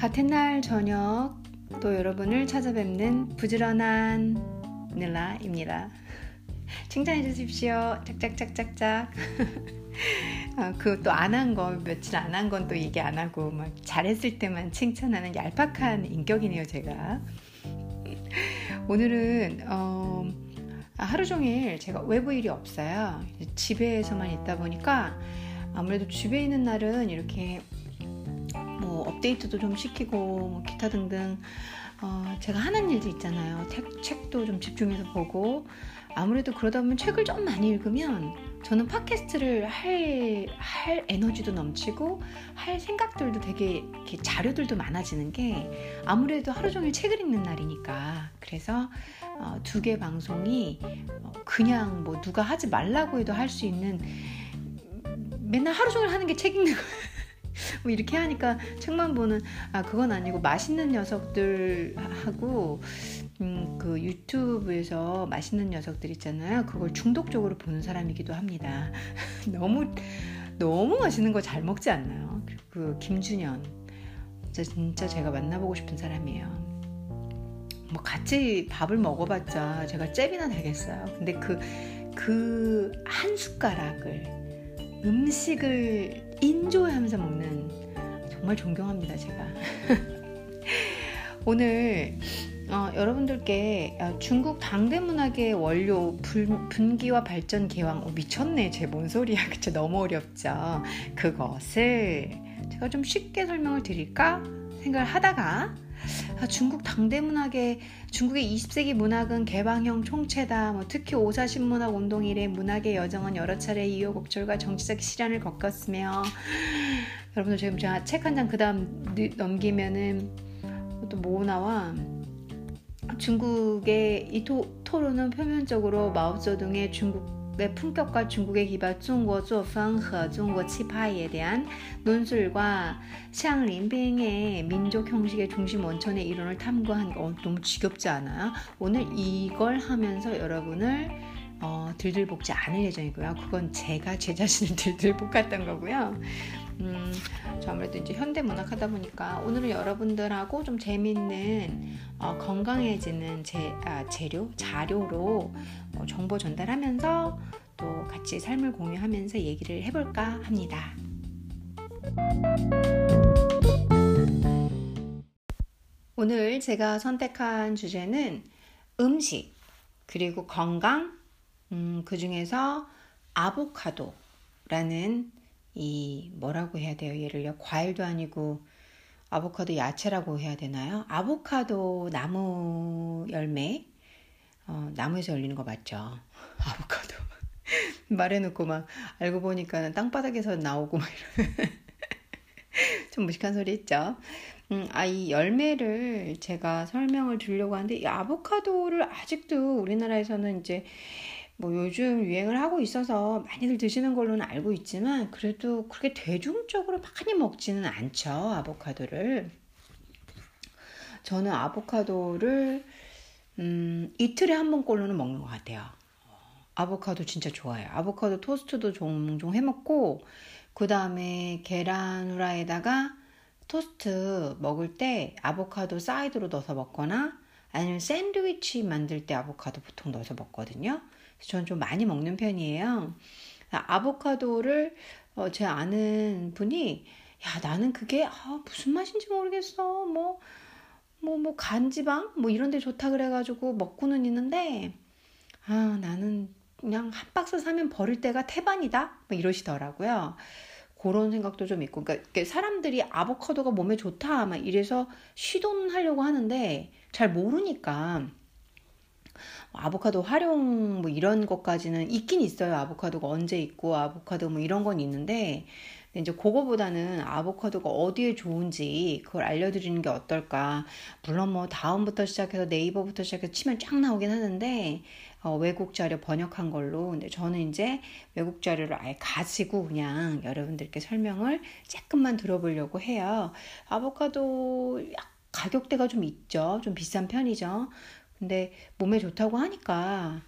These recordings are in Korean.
같은 날 저녁 또 여러분을 찾아뵙는 부지런한 늘라입니다. 칭찬해 주십시오. 짝짝짝짝짝. 아, 그또 안한 거, 며칠 안 한 건 또 얘기 안 하고, 막 잘했을 때만 칭찬하는 얄팍한 인격이네요, 제가. 오늘은, 어, 하루 종일 제가 외부 일이 없어요. 집에서만 있다 보니까 아무래도 집에 있는 날은 이렇게 뭐 업데이트도 좀 시키고 뭐 기타 등등 어, 제가 하는 일도 있잖아요. 책, 책도 좀 집중해서 보고 아무래도 그러다 보면 책을 좀 많이 읽으면 저는 팟캐스트를 할, 할 에너지도 넘치고 할 생각들도 되게 자료들도 많아지는 게 아무래도 하루 종일 책을 읽는 날이니까 그래서 어, 두 개 방송이 어, 그냥 뭐 누가 하지 말라고 해도 할 수 있는 맨날 하루 종일 하는 게 책 읽는 거예요. 뭐 이렇게 하니까 책만 보는 아 그건 아니고 맛있는 녀석들하고 음, 그 유튜브에서 맛있는 녀석들 있잖아요. 그걸 중독적으로 보는 사람이기도 합니다. 너무 너무 맛있는 거 잘 먹지 않나요? 그 김준현 진짜 제가 만나보고 싶은 사람이에요. 뭐 같이 밥을 먹어봤자 제가 잽이나 되겠어요. 근데 그 그 한 숟가락을 음식을 인조하면서 먹는 정말 존경합니다, 제가. 오늘 어, 여러분들께 어, 중국 당대 문학의 원료 분, 분기와 발전 개왕 어, 미쳤네 제 뭔 소리야. 그쵸? 너무 어렵죠. 그것을 제가 좀 쉽게 설명을 드릴까 생각을 하다가 아, 중국 당대 문학의 중국의 20세기 문학은 개방형 총체다. 뭐 특히 오사신문학 운동 이래 문학의 여정은 여러 차례 이유곡절과 정치적 시련을 겪었으며 여러분들 지금 제가 책 한 장 그다음 넘기면은 또뭐 나와 중국의 이 토, 토론은 표면적으로 마오쩌둥의 중국 중국의 품격과 중국의 기발 중국 조펑和 중국 치파에 대한 논술과 샹린빙의 민족 형식의 중심 원천의 이론을 탐구한 거 어, 너무 지겹지 않아요? 오늘 이걸 하면서 여러분을 어, 들들볶지 않을 예정이고요. 그건 제가 제 자신을 들들볶았던 거고요. 음, 저 아무래도 이제 현대 문학 하다 보니까 오늘은 여러분들하고 좀 재밌는 어, 건강해지는 제, 아, 재료, 자료로 어, 정보 전달하면서 또 같이 삶을 공유하면서 얘기를 해볼까 합니다. 오늘 제가 선택한 주제는 음식, 그리고 건강, 음, 그 중에서 아보카도라는 이 뭐라고 해야 돼요? 얘를요. 과일도 아니고 아보카도 야채라고 해야 되나요? 아보카도 나무 열매 어, 나무에서 열리는 거 맞죠? 아보카도 말해놓고 막 알고 보니까 땅바닥에서 나오고 막 이런 좀 무식한 소리 있죠. 음, 아, 이 열매를 제가 설명을 드리려고 하는데, 이 아보카도를 아직도 우리나라에서는 이제 뭐 요즘 유행을 하고 있어서 많이들 드시는 걸로는 알고 있지만 그래도 그렇게 대중적으로 많이 먹지는 않죠 아보카도를. 저는 아보카도를 음, 이틀에 한 번꼴로는 먹는 것 같아요. 아보카도 진짜 좋아요. 아보카도 토스트도 종종 해 먹고 그 다음에 계란 후라이에다가 토스트 먹을 때 아보카도 사이드로 넣어서 먹거나 아니면 샌드위치 만들 때 아보카도 보통 넣어서 먹거든요. 저는 좀 많이 먹는 편이에요. 아보카도를 어, 제 아는 분이 야 나는 그게 아, 무슨 맛인지 모르겠어 뭐 뭐 뭐 간지방 뭐 이런 데 좋다 그래가지고 먹고는 있는데 아 나는 그냥 한 박스 사면 버릴 때가 태반이다 뭐 이러시더라고요. 그런 생각도 좀 있고 그러니까 사람들이 아보카도가 몸에 좋다 막 이래서 시도는 하려고 하는데 잘 모르니까 아보카도 활용 뭐 이런 것까지는 있긴 있어요. 아보카도가 언제 있고 아보카도 뭐 이런 건 있는데 이제 그거보다는 아보카도가 어디에 좋은지 그걸 알려드리는 게 어떨까. 물론 뭐 다음부터 시작해서 네이버부터 시작해서 치면 쫙 나오긴 하는데 어, 외국 자료 번역한 걸로. 근데 저는 이제 외국 자료를 아예 가지고 그냥 여러분들께 설명을 조금만 들어보려고 해요. 아보카도 약 가격대가 좀 있죠. 좀 비싼 편이죠. 근데 몸에 좋다고 하니까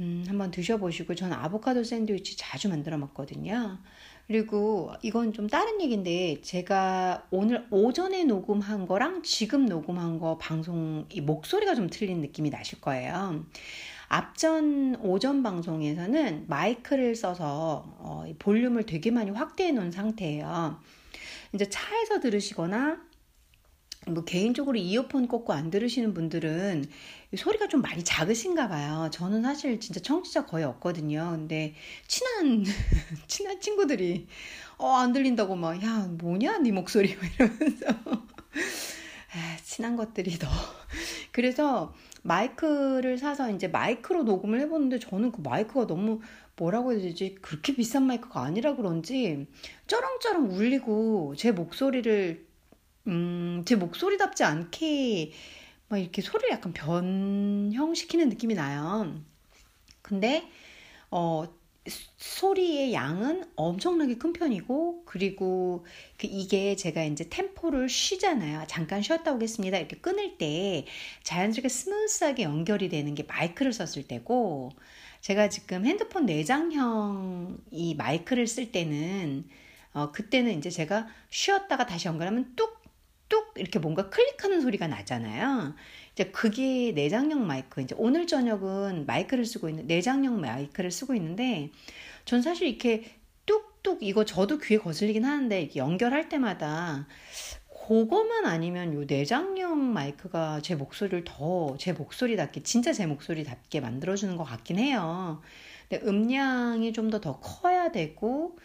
음, 한번 드셔보시고 저는 아보카도 샌드위치 자주 만들어 먹거든요. 그리고 이건 좀 다른 얘기인데 제가 오늘 오전에 녹음한 거랑 지금 녹음한 거 방송 이 목소리가 좀 틀린 느낌이 나실 거예요. 앞전 오전 방송에서는 마이크를 써서 어, 볼륨을 되게 많이 확대해 놓은 상태예요. 이제 차에서 들으시거나 뭐 개인적으로 이어폰 꽂고 안 들으시는 분들은 소리가 좀 많이 작으신가 봐요. 저는 사실 진짜 청취자 거의 없거든요. 근데 친한 친한 친구들이 어 안 들린다고 막 야 뭐냐 네 목소리 이러면서 아, 친한 것들이 더 그래서 마이크를 사서 이제 마이크로 녹음을 해보는데 저는 그 마이크가 너무 뭐라고 해야 되지 그렇게 비싼 마이크가 아니라 그런지 쩌렁쩌렁 울리고 제 목소리를 음, 제 목소리답지 않게 막 이렇게 소리를 약간 변형시키는 느낌이 나요. 근데 어 소리의 양은 엄청나게 큰 편이고 그리고 그 이게 제가 이제 템포를 쉬잖아요. 잠깐 쉬었다 오겠습니다. 이렇게 끊을 때 자연스럽게 스무스하게 연결이 되는 게 마이크를 썼을 때고 제가 지금 핸드폰 내장형 이 마이크를 쓸 때는 어 그때는 이제 제가 쉬었다가 다시 연결하면 뚝 뚝 이렇게 뭔가 클릭하는 소리가 나잖아요. 이제 그게 내장형 마이크. 이제 오늘 저녁은 마이크를 쓰고 있는 내장형 마이크를 쓰고 있는데 전 사실 이렇게 뚝뚝 이거 저도 귀에 거슬리긴 하는데 연결할 때마다 그거만 아니면 요 내장형 마이크가 제 목소리를 더 제 목소리답게 진짜 제 목소리답게 만들어주는 것 같긴 해요. 근데 음량이 좀 더더 커야 되고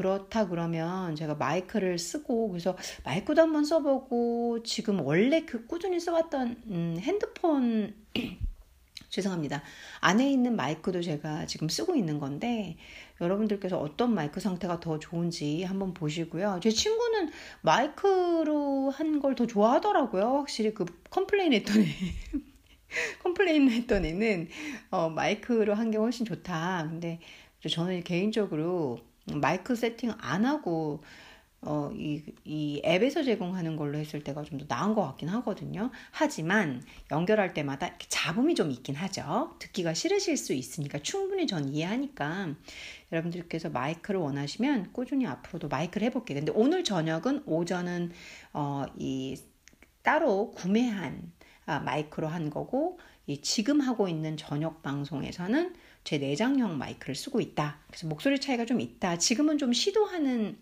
그렇다 그러면 제가 마이크를 쓰고 그래서 마이크도 한번 써보고 지금 원래 그 꾸준히 써왔던 음, 핸드폰 죄송합니다. 안에 있는 마이크도 제가 지금 쓰고 있는 건데 여러분들께서 어떤 마이크 상태가 더 좋은지 한번 보시고요. 제 친구는 마이크로 한 걸 더 좋아하더라고요. 확실히 그 complain 했더니 complain 했던 애는 어, 마이크로 한 게 훨씬 좋다. 근데 저는 개인적으로 마이크 세팅 안 하고 어, 이, 이 앱에서 제공하는 걸로 했을 때가 좀 더 나은 것 같긴 하거든요. 하지만 연결할 때마다 잡음이 좀 있긴 하죠. 듣기가 싫으실 수 있으니까 충분히 전 이해하니까 여러분들께서 마이크를 원하시면 꾸준히 앞으로도 마이크를 해볼게요. 근데 오늘 저녁은 오전은 어, 이 따로 구매한 아, 마이크로 한 거고 이 지금 하고 있는 저녁 방송에서는 제 내장형 마이크를 쓰고 있다. 그래서 목소리 차이가 좀 있다. 지금은 좀 시도하는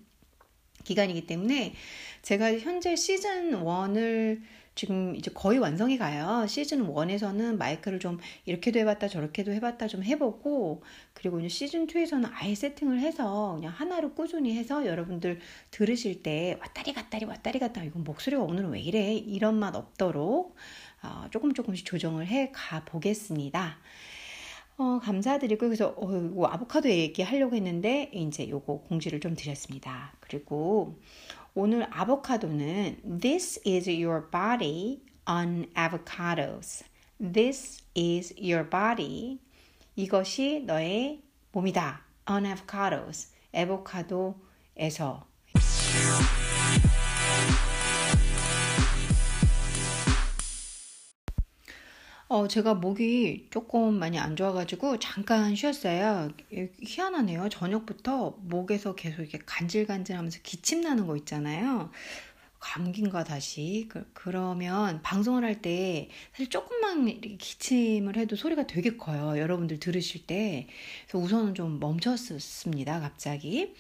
기간이기 때문에 제가 현재 시즌 1을 지금 이제 거의 완성이 가요. 시즌 1에서는 마이크를 좀 이렇게도 해봤다 저렇게도 해봤다 좀 해보고 그리고 이제 시즌 2에서는 아예 세팅을 해서 그냥 하나로 꾸준히 해서 여러분들 들으실 때 왔다리 갔다리 왔다리 갔다 이건 목소리가 오늘은 왜 이래 이런 맛 없도록 어, 조금 조금씩 조정을 해 가 보겠습니다. 어, 감사드리고 그래서 어, 아보카도 얘기하려고 했는데 이제 요거 공지를 좀 드렸습니다. 그리고 오늘 아보카도는 This is your body on avocados. This is your body. 이것이 너의 몸이다. on avocados. 에보카도에서 어, 제가 목이 조금 많이 안 좋아가지고 잠깐 쉬었어요. 희한하네요. 저녁부터 목에서 계속 이렇게 간질간질 하면서 기침 나는 거 있잖아요. 감기인가 다시 그, 러면 방송을 할 때 사실 조금만 기침을 해도 소리가 되게 커요. 여러분들 들으실 때 그래서 우선은 좀 멈췄습니다. 갑자기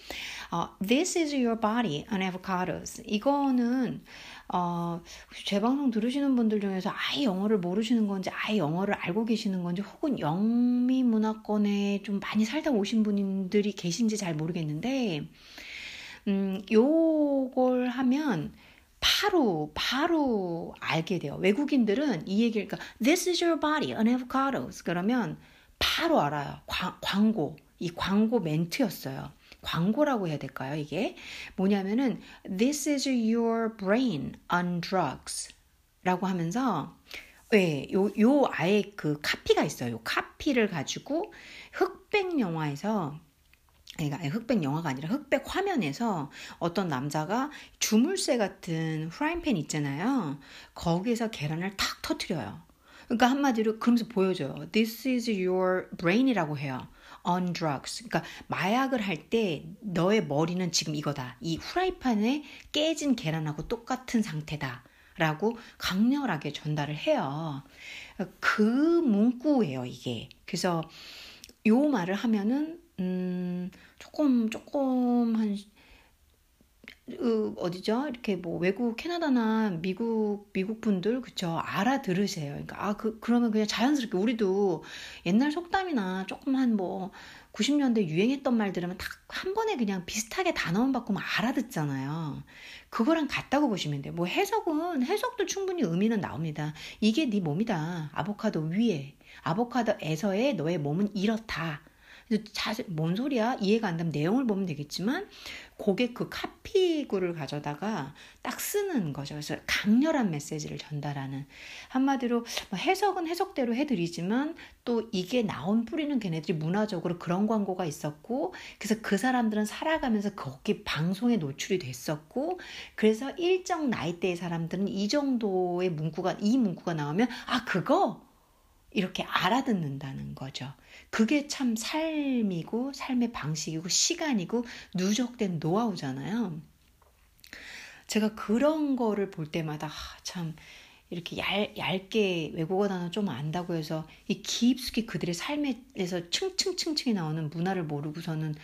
어, This is your body on avocados 이거는 어, 제 방송 들으시는 분들 중에서 아예 영어를 모르시는 건지 아예 영어를 알고 계시는 건지 혹은 영미 문화권에 좀 많이 살다 오신 분들이 계신지 잘 모르겠는데 음, 요걸 하면 바로 바로 알게 돼요. 외국인들은 이 얘기를 그러니까 This is your body, an avocados 그러면 바로 알아요. 과, 광고 이 광고 멘트였어요. 광고라고 해야 될까요? 이게 뭐냐면은 This is your brain on drugs 라고 하면서 예, 요, 요 아예 그 카피가 있어요. 요 카피를 가지고 흑백 영화에서 그러니까 흑백 영화가 아니라 흑백 화면에서 어떤 남자가 주물쇠 같은 프라이팬 있잖아요. 거기에서 계란을 탁 터트려요. 그러니까 한마디로 그러면서 보여줘요. This is your brain이라고 해요. on drugs. 그러니까 마약을 할 때 너의 머리는 지금 이거다. 이 후라이팬에 깨진 계란하고 똑같은 상태다. 라고 강렬하게 전달을 해요. 그 문구예요, 이게. 그래서 요 말을 하면은, 음, 조금, 조금 한그 어디죠? 이렇게 뭐 외국 캐나다나 미국 미국 분들 그쵸 알아들으세요. 그러니까 아 그 그러면 그냥 자연스럽게 우리도 옛날 속담이나 조금 한 뭐 90년대 유행했던 말 들으면 딱 한 번에 그냥 비슷하게 단어만 바꾸면 알아듣잖아요. 그거랑 같다고 보시면 돼요. 뭐 해석은 해석도 충분히 의미는 나옵니다. 이게 네 몸이다. 아보카도 위에 아보카도에서의 너의 몸은 이렇다. 자세, 뭔 소리야? 이해가 안 되면 내용을 보면 되겠지만 고객 그 카피구를 가져다가 딱 쓰는 거죠. 그래서 강렬한 메시지를 전달하는 한마디로 뭐 해석은 해석대로 해드리지만 또 이게 나온 뿌리는 걔네들이 문화적으로 그런 광고가 있었고 그래서 그 사람들은 살아가면서 거기 방송에 노출이 됐었고 그래서 일정 나이대의 사람들은 이 정도의 문구가 이 문구가 나오면 아 그거 이렇게 알아듣는다는 거죠. 그게 참 삶이고 삶의 방식이고 시간이고 누적된 노하우잖아요. 제가 그런 거를 볼 때마다 참 이렇게 얇, 얇게 외국어 단어 좀 안다고 해서 이 깊숙이 그들의 삶에서 층층층층이 나오는 문화를 모르고서는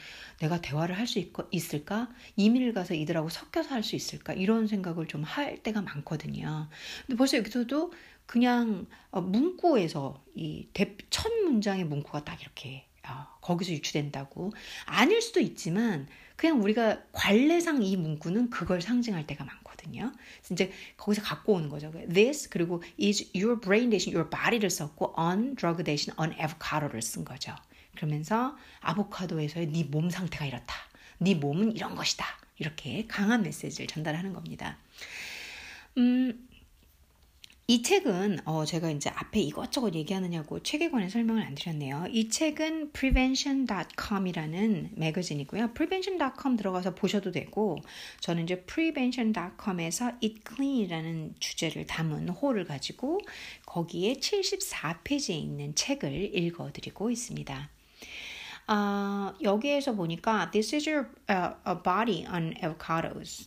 내가 대화를 할 수 있을까? 이민을 가서 이들하고 섞여서 할 수 있을까? 이런 생각을 좀 할 때가 많거든요. 근데 벌써 여기서도 그냥 어, 문구에서 이 첫 문장의 문구가 딱 이렇게 어, 거기서 유추된다고 아닐 수도 있지만 그냥 우리가 관례상 이 문구는 그걸 상징할 때가 많거든요. 이제 거기서 갖고 오는 거죠. This 그리고 is your brain 대신 your body를 썼고 on drug 대신 on avocado를 쓴 거죠. 그러면서 아보카도에서의 네 몸 상태가 이렇다. 네 몸은 이런 것이다. 이렇게 강한 메시지를 전달하는 겁니다. 음, 이 책은 어 제가 이제 앞에 이것저것 얘기하느냐고 책에 관해 설명을 안 드렸네요. 이 책은 prevention.com이라는 매거진이고요. prevention.com 들어가서 보셔도 되고 저는 이제 prevention.com에서 eat clean이라는 주제를 담은 홀을 가지고 거기에 74페이지에 있는 책을 읽어 드리고 있습니다. 어, 여기에서 보니까 This is your uh, a body on avocados.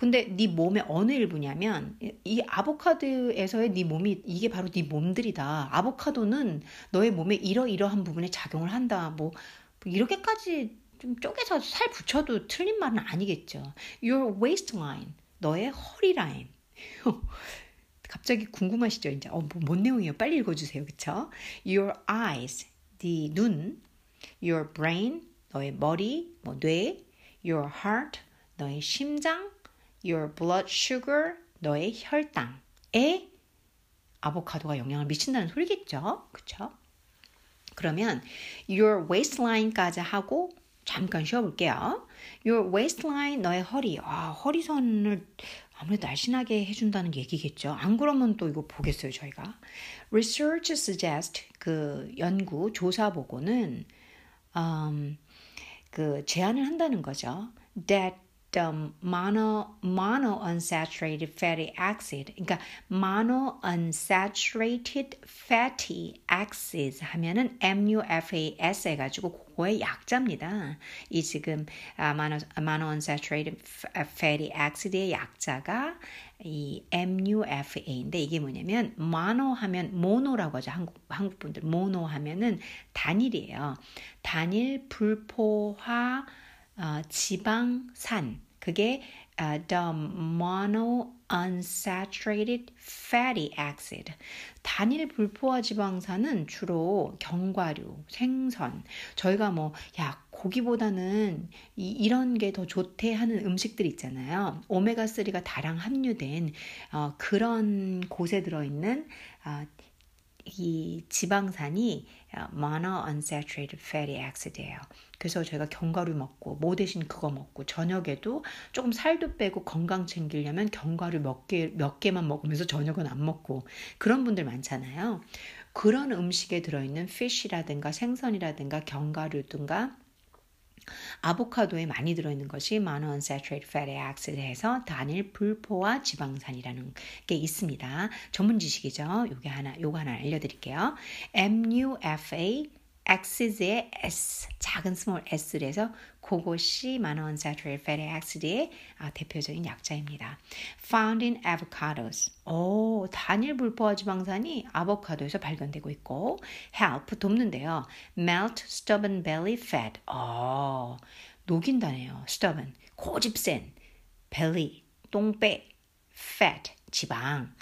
근데 네 몸의 어느 일부냐면 이 아보카도에서의 네 몸이 이게 바로 네 몸들이다. 아보카도는 너의 몸에 이러이러한 부분에 작용을 한다. 뭐, 뭐 이렇게까지 좀 쪼개서 살 붙여도 틀린 말은 아니겠죠. Your waistline, 너의 허리 라인. 갑자기 궁금하시죠? 이제 어, 뭐, 뭔 내용이에요? 빨리 읽어주세요. 그쵸? Your eyes, 네 눈. Your brain, 너의 머리, 뭐 뇌. Your heart, 너의 심장. Your blood sugar, 너의 혈당에 아보카도가 영향을 미친다는 소리겠죠. 그쵸? 그러면 your waistline까지 하고 잠깐 쉬어볼게요. Your waistline, 너의 허리. 아, 허리선을 아무래도 날씬하게 해준다는 얘기겠죠. 안 그러면 또 이거 보겠어요, 저희가. Research suggest, 그 연구, 조사 보고는, um, 그 제안을 한다는 거죠. That the mono, monounsaturated fatty acid. 그러니까 monounsaturated fatty acids 하면은 MUFAS 해가지고 그거의 약자입니다. 이 지금 monounsaturated fatty acid의 약자가 이 MUFA인데 이게 뭐냐면 mono 하면 mono라고 하죠. 한국 한국 분들 mono 하면은 단일이에요. 단일 불포화 어, 지방산 그게 uh, the monounsaturated fatty acid. 단일 불포화 지방산은 주로 견과류, 생선. 저희가 뭐, 야, 고기보다는 이, 이런 게 더 좋대 하는 음식들 있잖아요. 오메가3가 다량 함유된 어, 그런 곳에 들어있는 어, 이 지방산이 monounsaturated fatty acid예요. 그래서 제가 견과류 먹고 뭐 대신 그거 먹고 저녁에도 조금 살도 빼고 건강 챙기려면 견과류 몇 개, 몇 개만 먹으면서 저녁은 안 먹고 그런 분들 많잖아요. 그런 음식에 들어있는 fish라든가 생선이라든가 견과류든가 아보카도에 많이 들어있는 것이 monounsaturated fatty acid해서 단일 불포화 지방산이라는 게 있습니다. 전문 지식이죠. 요게 하나, 요거 하나 알려드릴게요. MUFAs의 S, 작은 small S래서 그것이 monounsaturated fatty acid의 아, 대표적인 약자입니다. Found in avocados. 오, 단일 불포화 지방산이 아보카도에서 발견되고 있고 help 돕는데요. Melt stubborn belly fat. 어, 녹인다네요. stubborn 고집센 belly 똥배 fat 지방.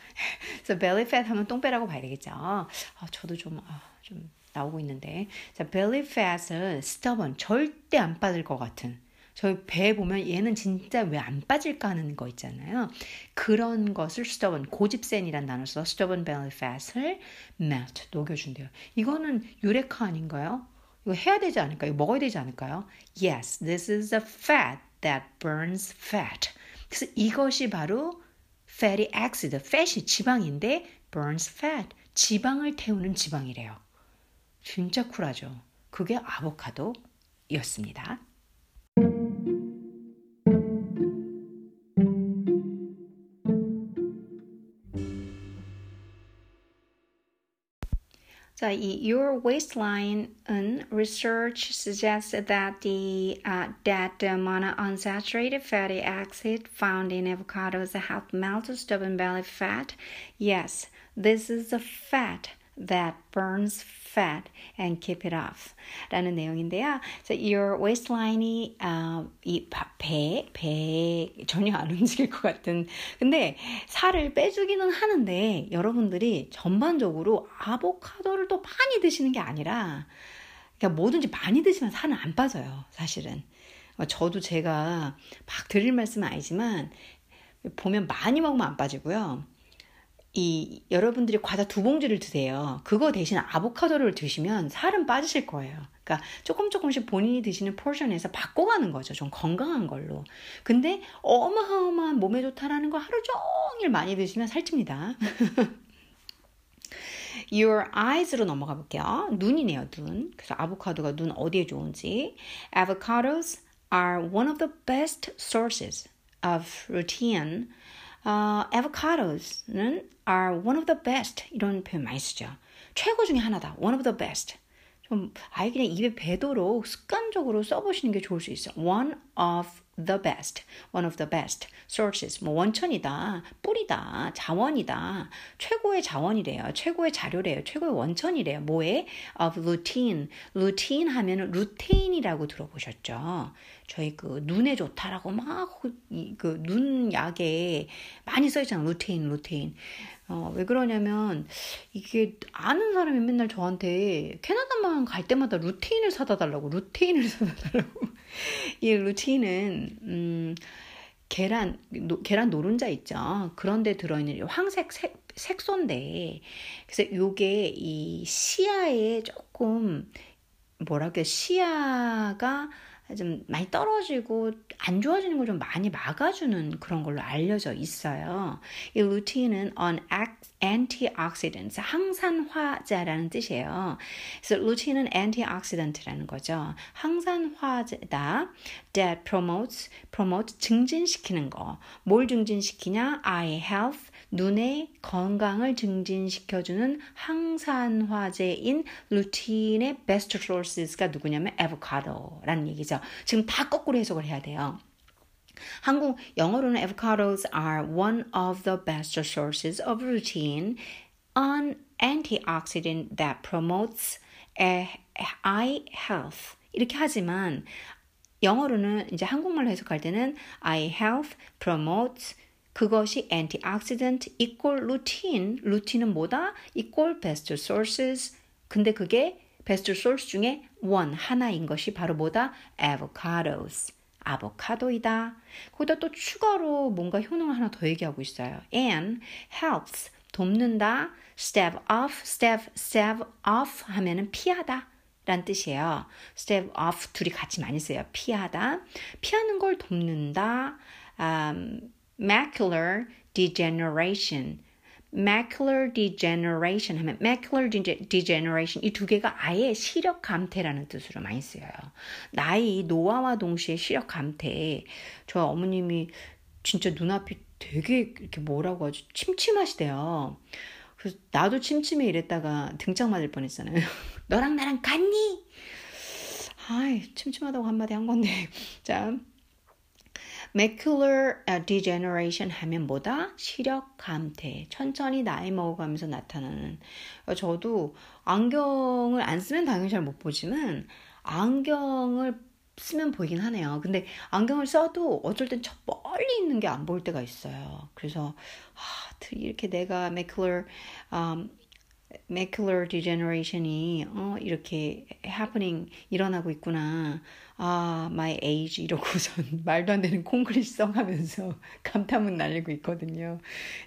그래서 belly fat 하면 똥배라고 봐야 되겠죠. 아, 저도 좀 아, 좀 나오고 있는데 자, belly fat은 stubborn 절대 안 빠질 것 같은 저희 배 보면 얘는 진짜 왜 안 빠질까 하는 거 있잖아요. 그런 것을 stubborn, 고집센이란 단어 써 stubborn belly fat을 melt, 녹여준대요. 이거는 유레카 아닌가요? 이거 해야 되지 않을까요? 먹어야 되지 않을까요? Yes, this is a fat that burns fat. 그래서 이것이 바로 fatty acid, fat이 지방인데 burns fat, 지방을 태우는 지방이래요. 진짜 쿨하죠. 그게 아보카도였습니다. 자, 이 your waistline research suggests that the uh, that the monounsaturated fatty acid found in avocados help melt stubborn belly fat. Yes, this is the fat that burns fat and keep it off. 라는 내용인데요. So your waistline이 어, 이 배, 배 전혀 안 움직일 것 같은. 근데 살을 빼주기는 하는데 여러분들이 전반적으로 아보카도를 또 많이 드시는 게 아니라 그러니까 뭐든지 많이 드시면 살은 안 빠져요. 사실은. 어, 저도 제가 막 드릴 말씀은 아니지만 보면 많이 먹으면 안 빠지고요. 이 여러분들이 과자 두 봉지를 드세요. 그거 대신 아보카도를 드시면 살은 빠지실 거예요. 그러니까 조금 조금씩 본인이 드시는 포션에서 바꿔가는 거죠. 좀 건강한 걸로. 근데 어마어마한 몸에 좋다라는 거 하루 종일 많이 드시면 살찝니다. Your eyes로 넘어가 볼게요. 눈이네요, 눈. 그래서 아보카도가 눈 어디에 좋은지. Avocados are one of the best sources of routine uh, avocados는 are one of the best 이런 표현 많이 쓰죠. 최고 중에 하나다. one of the best. 좀 아예 그냥 입에 배도록 습관적으로 써보시는 게 좋을 수 있어. one of the best, one of the best sources. 뭐 원천이다, 뿌리다, 자원이다, 최고의 자원이래요. 최고의 자료래요. 최고의 원천이래요. 뭐에? of lutein. lutein 하면은 루테인이라고 들어보셨죠? 저희 그 눈에 좋다라고 막 그 눈 약에 많이 써있잖아. 루테인, 루테인. 어, 왜 그러냐면 이게 아는 사람이 맨날 저한테 캐나다만 갈 때마다 루테인을 사다 달라고 루테인을 사다 달라고. 이 루테인은 음 계란 노, 계란 노른자 있죠? 그런데 들어있는 황색 색, 색소인데 그래서 요게 이 시야에 조금 뭐랄까 시야가 좀 많이 떨어지고 안 좋아지는 걸 좀 많이 막아주는 그런 걸로 알려져 있어요. 이 루틴은 on antioxidants, 항산화제라는 뜻이에요. 그래서 루틴은 antioxidant라는 거죠. 항산화제다. that promotes, promote 증진시키는 거. 뭘 증진시키냐? eye health, 눈의 건강을 증진시켜주는 항산화제인 루틴의 best sources가 누구냐면 에보카도라는 얘기죠. 지금 다 거꾸로 해석을 해야 돼요. 한국 영어로는 avocados are one of the best sources of routine, an antioxidant that promotes eye health. 이렇게 하지만 영어로는 이제 한국말로 해석할 때는 eye health promotes 그것이 antioxidant equal routine. 루틴은 뭐다? equal best sources. 근데 그게 best source 중에 one, 하나인 것이 바로 뭐다? avocados. 아보카도이다. 거기다 또 추가로 뭔가 효능을 하나 더 얘기하고 있어요. and helps 돕는다. stave off, stave, stave off 하면은 피하다. 란 뜻이에요. stave off 둘이 같이 많이 써요. 피하다. 피하는 걸 돕는다. Um, macular degeneration. macular degeneration 하면 macular degeneration 이 두 개가 아예 시력 감퇴라는 뜻으로 많이 쓰여요. 나이 노화와 동시에 시력 감퇴. 저 어머님이 진짜 눈앞이 되게 이렇게 뭐라고 하죠? 침침하시대요. 그래서 나도 침침해 이랬다가 등짝 맞을 뻔했잖아요. 너랑 나랑 같니? 아이 침침하다고 한마디 한 건데 자 macular degeneration 하면 뭐다? 시력 감퇴. 천천히 나이 먹어가면서 나타나는. 저도 안경을 안 쓰면 당연히 잘 못 보지만 안경을 쓰면 보이긴 하네요. 근데 안경을 써도 어쩔 땐 저 멀리 있는 게 안 보일 때가 있어요. 그래서 아, 이렇게 내가 macular um, macular degeneration이 어, 이렇게 happening 일어나고 있구나. 아, my age 이러고선 말도 안 되는 콩글리시 써가면서 감탄문 날리고 있거든요.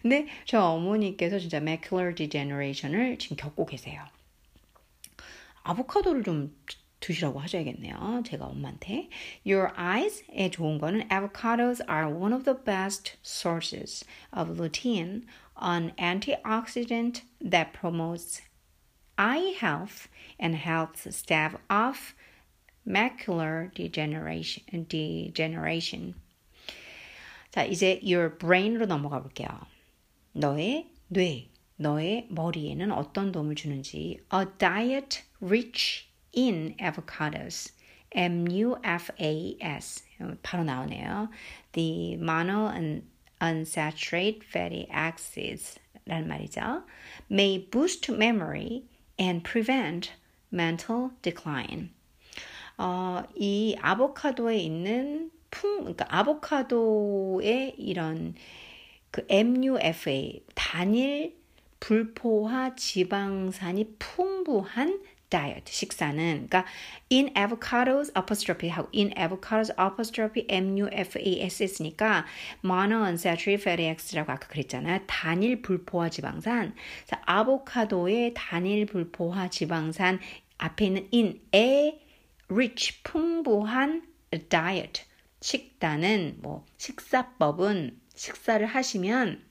근데 저 어머니께서 진짜 macular degeneration을 지금 겪고 계세요. 아보카도를 좀 드시라고 하셔야겠네요. 제가 엄마한테. Your eyes에 좋은 거는 avocados are one of the best sources of lutein, an antioxidant that promotes eye health and helps stave off macular degeneration. degeneration. 자, 이제 your brain으로 넘어가 볼게요. 너의 뇌, 너의 머리에는 어떤 도움을 주는지 a diet rich in avocados. MUFAS 바로 나오네요. The mono and unsaturated fatty acids 라는 말이죠. may boost memory and prevent mental decline. 어, 이 아보카도에 있는 풍, 그러니까 아보카도의 이런 그 MUFA 단일 불포화 지방산이 풍부한 diet 식사는 그러니까 in avocados apostrophe 하고 in avocados apostrophe MUFAS 했으니까 monounsaturated fatty acids라고 아까 그랬잖아요. 단일 불포화 지방산. 자, 아보카도의 단일 불포화 지방산 앞에 있는 in a rich 풍부한 diet 식단은 뭐 식사법은 식사를 하시면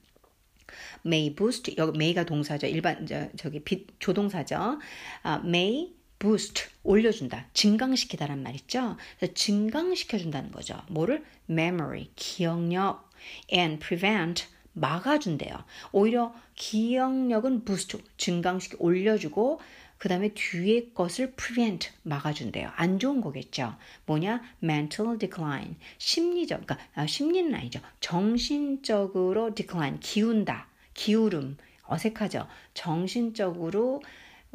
may boost 여기 may가 동사죠. 일반 저, 저기 비, 조동사죠. 아, may boost 올려준다, 증강시키다란 말 있죠. 그래서 증강시켜준다는 거죠. 뭐를 memory 기억력 and prevent 막아준대요. 오히려 기억력은 boost 증강시키 올려주고 그 다음에 뒤에 것을 prevent 막아준대요. 안 좋은 거겠죠. 뭐냐? mental decline 심리적 그러니까 아, 심리는 아니죠. 정신적으로 decline 기운다. 기울음, 어색하죠. 정신적으로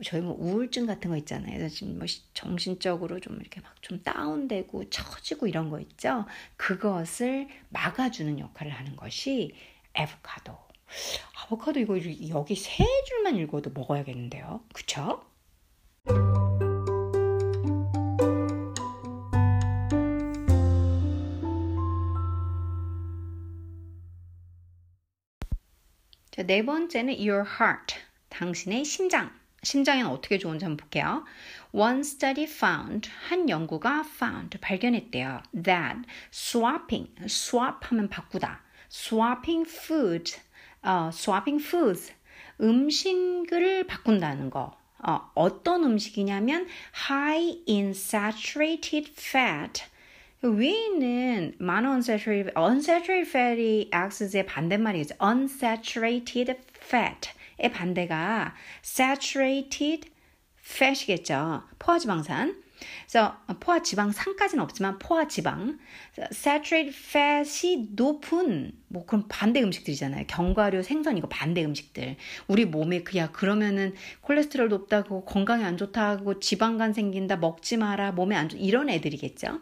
저희 뭐 우울증 같은 거 있잖아요. 지금 뭐 정신적으로 좀 이렇게 막 좀 다운되고 처지고 이런 거 있죠. 그것을 막아주는 역할을 하는 것이 에보카도. 아보카도 이거 여기 세 줄만 읽어도 먹어야겠는데요. 그쵸? 자, 네 번째는 your heart. 당신의 심장. 심장에는 어떻게 좋은지 한번 볼게요. One study found, 한 연구가 found, 발견했대요. That swapping, swap 하면 바꾸다. swapping food, 어, swapping foods, 음식을 바꾼다는 거. 어, 어떤 음식이냐면 high in saturated fat, 위에는 monounsaturated, unsaturated fatty acids의 반대말이겠죠. unsaturated fat의 반대가 saturated fat이겠죠. 포화지방산. 그래서 포화 지방 산까지는 없지만 포화 지방, saturated fat이 높은 뭐 그런 반대 음식들이잖아요. 견과류, 생선 이거 반대 음식들. 우리 몸에 그야 그러면은 콜레스테롤 높다고 건강에 안 좋다고 지방간 생긴다 먹지 마라 몸에 안 좋 이런 애들이겠죠.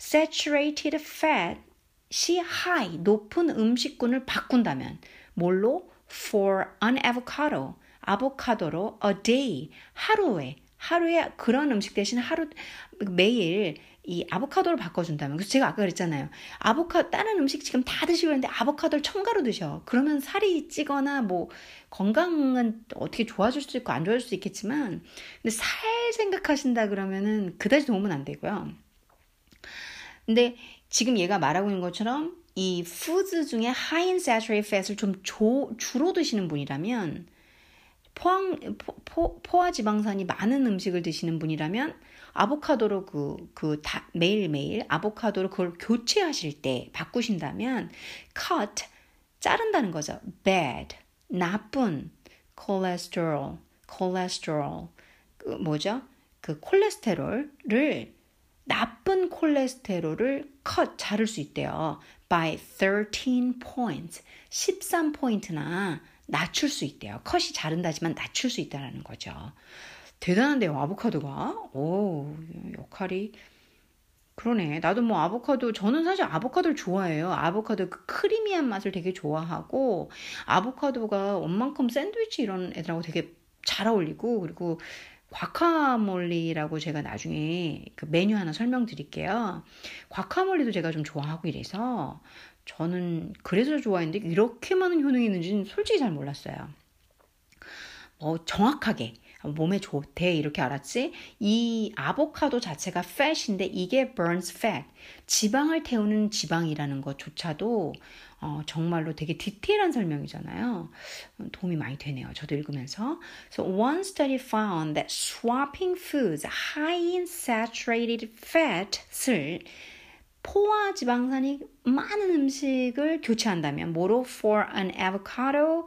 saturated fat이 high 높은 음식군을 바꾼다면 뭘로 for an avocado 아보카도로 a day 하루에 하루에 그런 음식 대신 하루 매일 이 아보카도를 바꿔준다면 그래서 제가 아까 그랬잖아요. 아보카 다른 음식 지금 다 드시고 있는데 아보카도를 첨가로 드셔. 그러면 살이 찌거나 뭐 건강은 어떻게 좋아질 수도 있고 안 좋아질 수도 있겠지만 근데 살 생각하신다 그러면은 그다지 도움은 안 되고요. 근데 지금 얘가 말하고 있는 것처럼 이 food 중에 high in saturated fat을 좀 조, 주로 드시는 분이라면 포항, 포, 포, 포화 지방산이 많은 음식을 드시는 분이라면 아보카도로 그, 그, 다, 매일매일 아보카도로 그걸 교체하실 때 바꾸신다면 cut, 자른다는 거죠. bad, 나쁜, cholesterol, cholesterol, 그 뭐죠? 그 콜레스테롤을 나쁜 콜레스테롤을 컷 자를 수 있대요. by 13 points. 13포인트나 낮출 수 있대요. 컷이 자른다지만 낮출 수 있다는 거죠. 대단한데요, 아보카도가. 오, 역할이. 그러네. 나도 뭐 아보카도, 저는 사실 아보카도를 좋아해요. 아보카도 그 크리미한 맛을 되게 좋아하고, 아보카도가 원만큼 샌드위치 이런 애들하고 되게 잘 어울리고, 그리고 과카몰리라고 제가 나중에 그 메뉴 하나 설명드릴게요. 과카몰리도 제가 좀 좋아하고 이래서 저는 그래서 좋아했는데 이렇게 많은 효능이 있는지는 솔직히 잘 몰랐어요. 뭐 정확하게 몸에 좋대 이렇게 알았지. 이 아보카도 자체가 fat인데 이게 burns fat 지방을 태우는 지방이라는 것조차도 어, 정말로 되게 디테일한 설명이잖아요. 도움이 많이 되네요. 저도 읽으면서. So one study found that swapping foods high in saturated fat을 포화 지방산이 많은 음식을 교체한다면 뭐로 for an avocado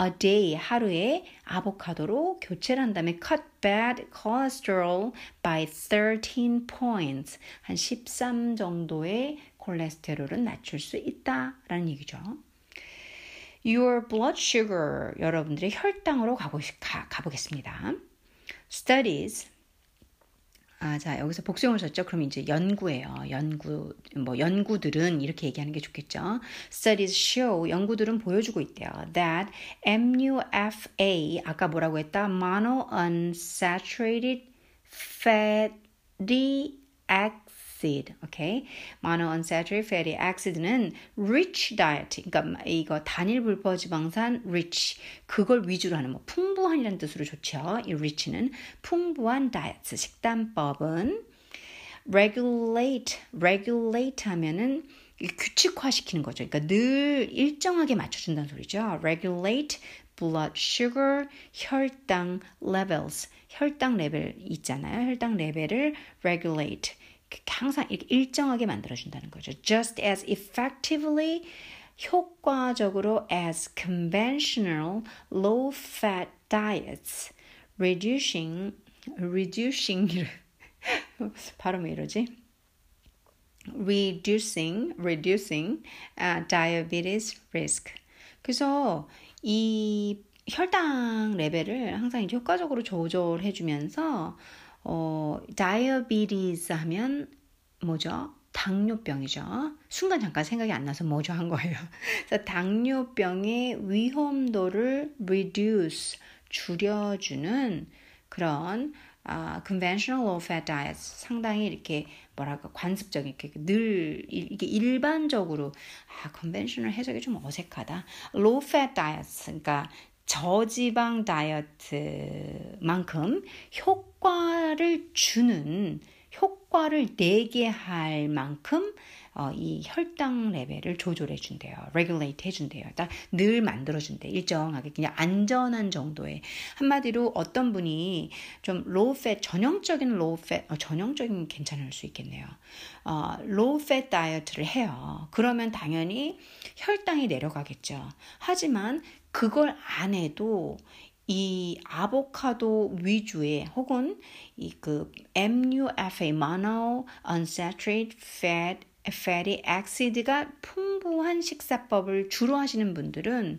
a day 하루에 아보카도로 교체를 한다면 cut bad cholesterol by 13 points 한 13 정도의 콜레스테롤은 낮출 수 있다라는 얘기죠. Your blood sugar 여러분들의 혈당으로 가보, 가, 가보겠습니다. Studies 아, 자, 여기서 복수형을 썼죠? 그럼 이제 연구예요. 연구, 뭐, 연구들은 이렇게 얘기하는 게 좋겠죠. Studies show, 연구들은 보여주고 있대요. That MUFA, 아까 뭐라고 했다? Monounsaturated fatty acid, okay? Monounsaturated fatty acid는 rich diet, 그러니까 이거 단일 불포 지방산 rich, 그걸 위주로 하는 뭐 풍부한이라는 뜻으로 좋죠. 이 rich는 풍부한 다이어트 식단법은 regulate, regulate 하면은 규칙화시키는 거죠. 그러니까 늘 일정하게 맞춰준다는 소리죠. regulate blood sugar, 혈당 levels, 혈당 레벨 있잖아요. 혈당 레벨을 regulate, 항상 이렇게 일정하게 만들어준다는 거죠. Just as effectively, 효과적으로 as conventional low-fat diets, reducing, reducing, 발음 왜 이러지? reducing, reducing uh, diabetes risk. 그래서 이 혈당 레벨을 항상 이제 효과적으로 조절해 주면서 어 다이어비리스 하면 뭐죠? 당뇨병이죠. 순간 잠깐 생각이 안 나서 뭐죠 한 거예요. 그래서 당뇨병의 위험도를 reduce 줄여주는 그런 아, conventional low fat diet 상당히 이렇게 뭐랄까 관습적인 이렇게 늘 이게 일반적으로 아 conventional 해석이 좀 어색하다. low fat diet 그러니까 저지방 다이어트만큼 효과를 주는 효과를 내게 할 만큼 어, 이 혈당 레벨을 조절해 준대요. regulate 해 준대요. 늘 만들어 준대. 일정하게 그냥 안전한 정도의 한마디로 어떤 분이 좀 low fat 전형적인 low fat 어, 전형적인 괜찮을 수 있겠네요. 어, low fat 다이어트를 해요. 그러면 당연히 혈당이 내려가겠죠. 하지만 그걸 안 해도 이 아보카도 위주의 혹은 이 그 MUFA mono unsaturated fat fatty acid가 풍부한 식사법을 주로 하시는 분들은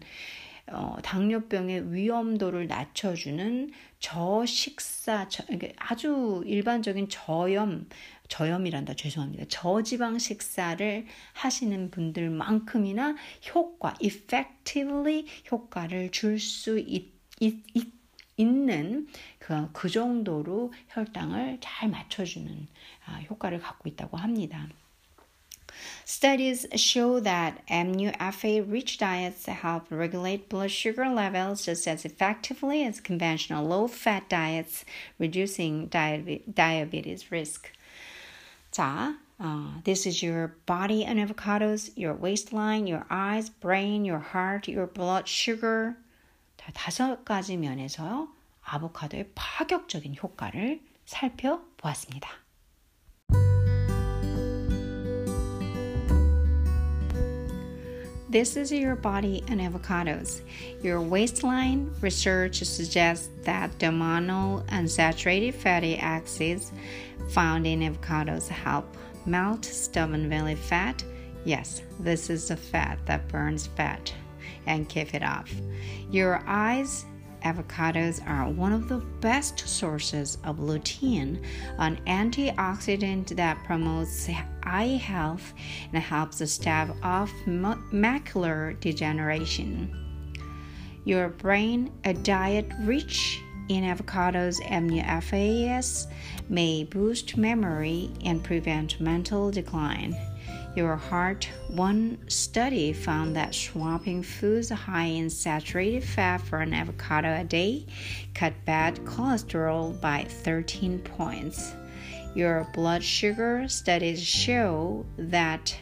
어, 당뇨병의 위험도를 낮춰주는 저식사, 저, 아주 일반적인 저염, 저염이란다. 죄송합니다. 저지방 식사를 하시는 분들만큼이나 효과, effectively 효과를 줄 수 있는 그, 그 정도로 혈당을 잘 맞춰주는 아, 효과를 갖고 있다고 합니다. Studies show that MUFA-rich diets help regulate blood sugar levels just as effectively as conventional low-fat diets, reducing diabetes risk. 자, Uh, this is your body and avocados, your waistline, your eyes, brain, your heart, your blood sugar. 다 다섯 가지 면에서 아보카도의 파격적인 효과를 살펴보았습니다. This is your body and avocados. Your waistline research suggests that the monounsaturated fatty acids found in avocados help melt stubborn belly fat. Yes, this is the fat that burns fat and keep it off. Your eyes avocados are one of the best sources of lutein, an antioxidant that promotes eye health and helps stave off macular degeneration. Your brain, a diet rich in avocados and MUFAS, may boost memory and prevent mental decline your heart. One study found that swapping foods high in saturated fat for an avocado a day cut bad cholesterol by 13 points. Your blood sugar studies show that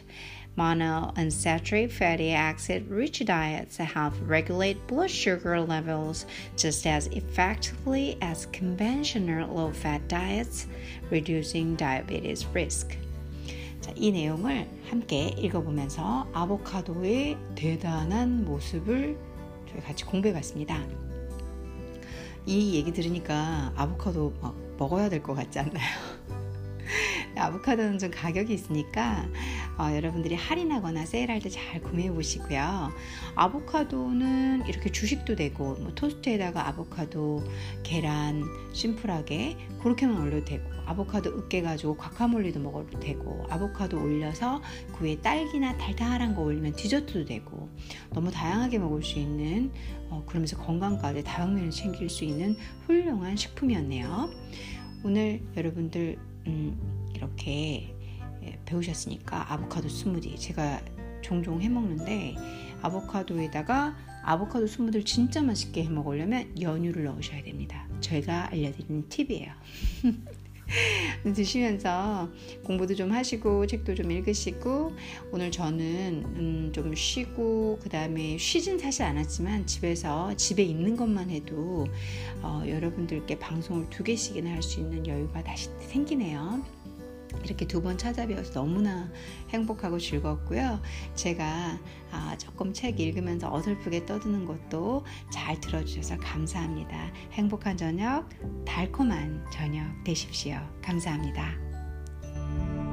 monounsaturated fatty acid rich diets help regulate blood sugar levels just as effectively as conventional low fat diets, reducing diabetes risk. 자, 이 내용을 함께 읽어보면서 아보카도의 대단한 모습을 저희 같이 공부해 봤습니다. 이 얘기 들으니까 아보카도 막 먹어야 될 것 같지 않나요? 아보카도는 좀 가격이 있으니까 어, 여러분들이 할인하거나 세일할 때 잘 구매해 보시고요. 아보카도는 이렇게 주식도 되고 뭐 토스트에다가 아보카도, 계란 심플하게 그렇게만 올려도 되고 아보카도 으깨 가지고 과카몰리도 먹어도 되고 아보카도 올려서 그 위에 딸기나 달달한 거 올리면 디저트도 되고 너무 다양하게 먹을 수 있는 어, 그러면서 건강까지 다방면을 챙길 수 있는 훌륭한 식품이었네요. 오늘 여러분들 음, 이렇게 예, 배우셨으니까 아보카도 스무디 제가 종종 해 먹는데 아보카도에다가 아보카도 스무디를 진짜 맛있게 해 먹으려면 연유를 넣으셔야 됩니다. 저희가 알려드리는 팁이에요. 드시면서 공부도 좀 하시고 책도 좀 읽으시고 오늘 저는 음, 좀 쉬고 그 다음에 쉬진 사실 않았지만 집에서 집에 있는 것만 해도 어, 여러분들께 방송을 두 개씩이나 할 수 있는 여유가 다시 생기네요. 이렇게 두 번 찾아뵈어서 너무나 행복하고 즐겁고요. 제가 아, 조금 책 읽으면서 어설프게 떠드는 것도 잘 들어주셔서 감사합니다. 행복한 저녁, 달콤한 저녁 되십시오. 감사합니다.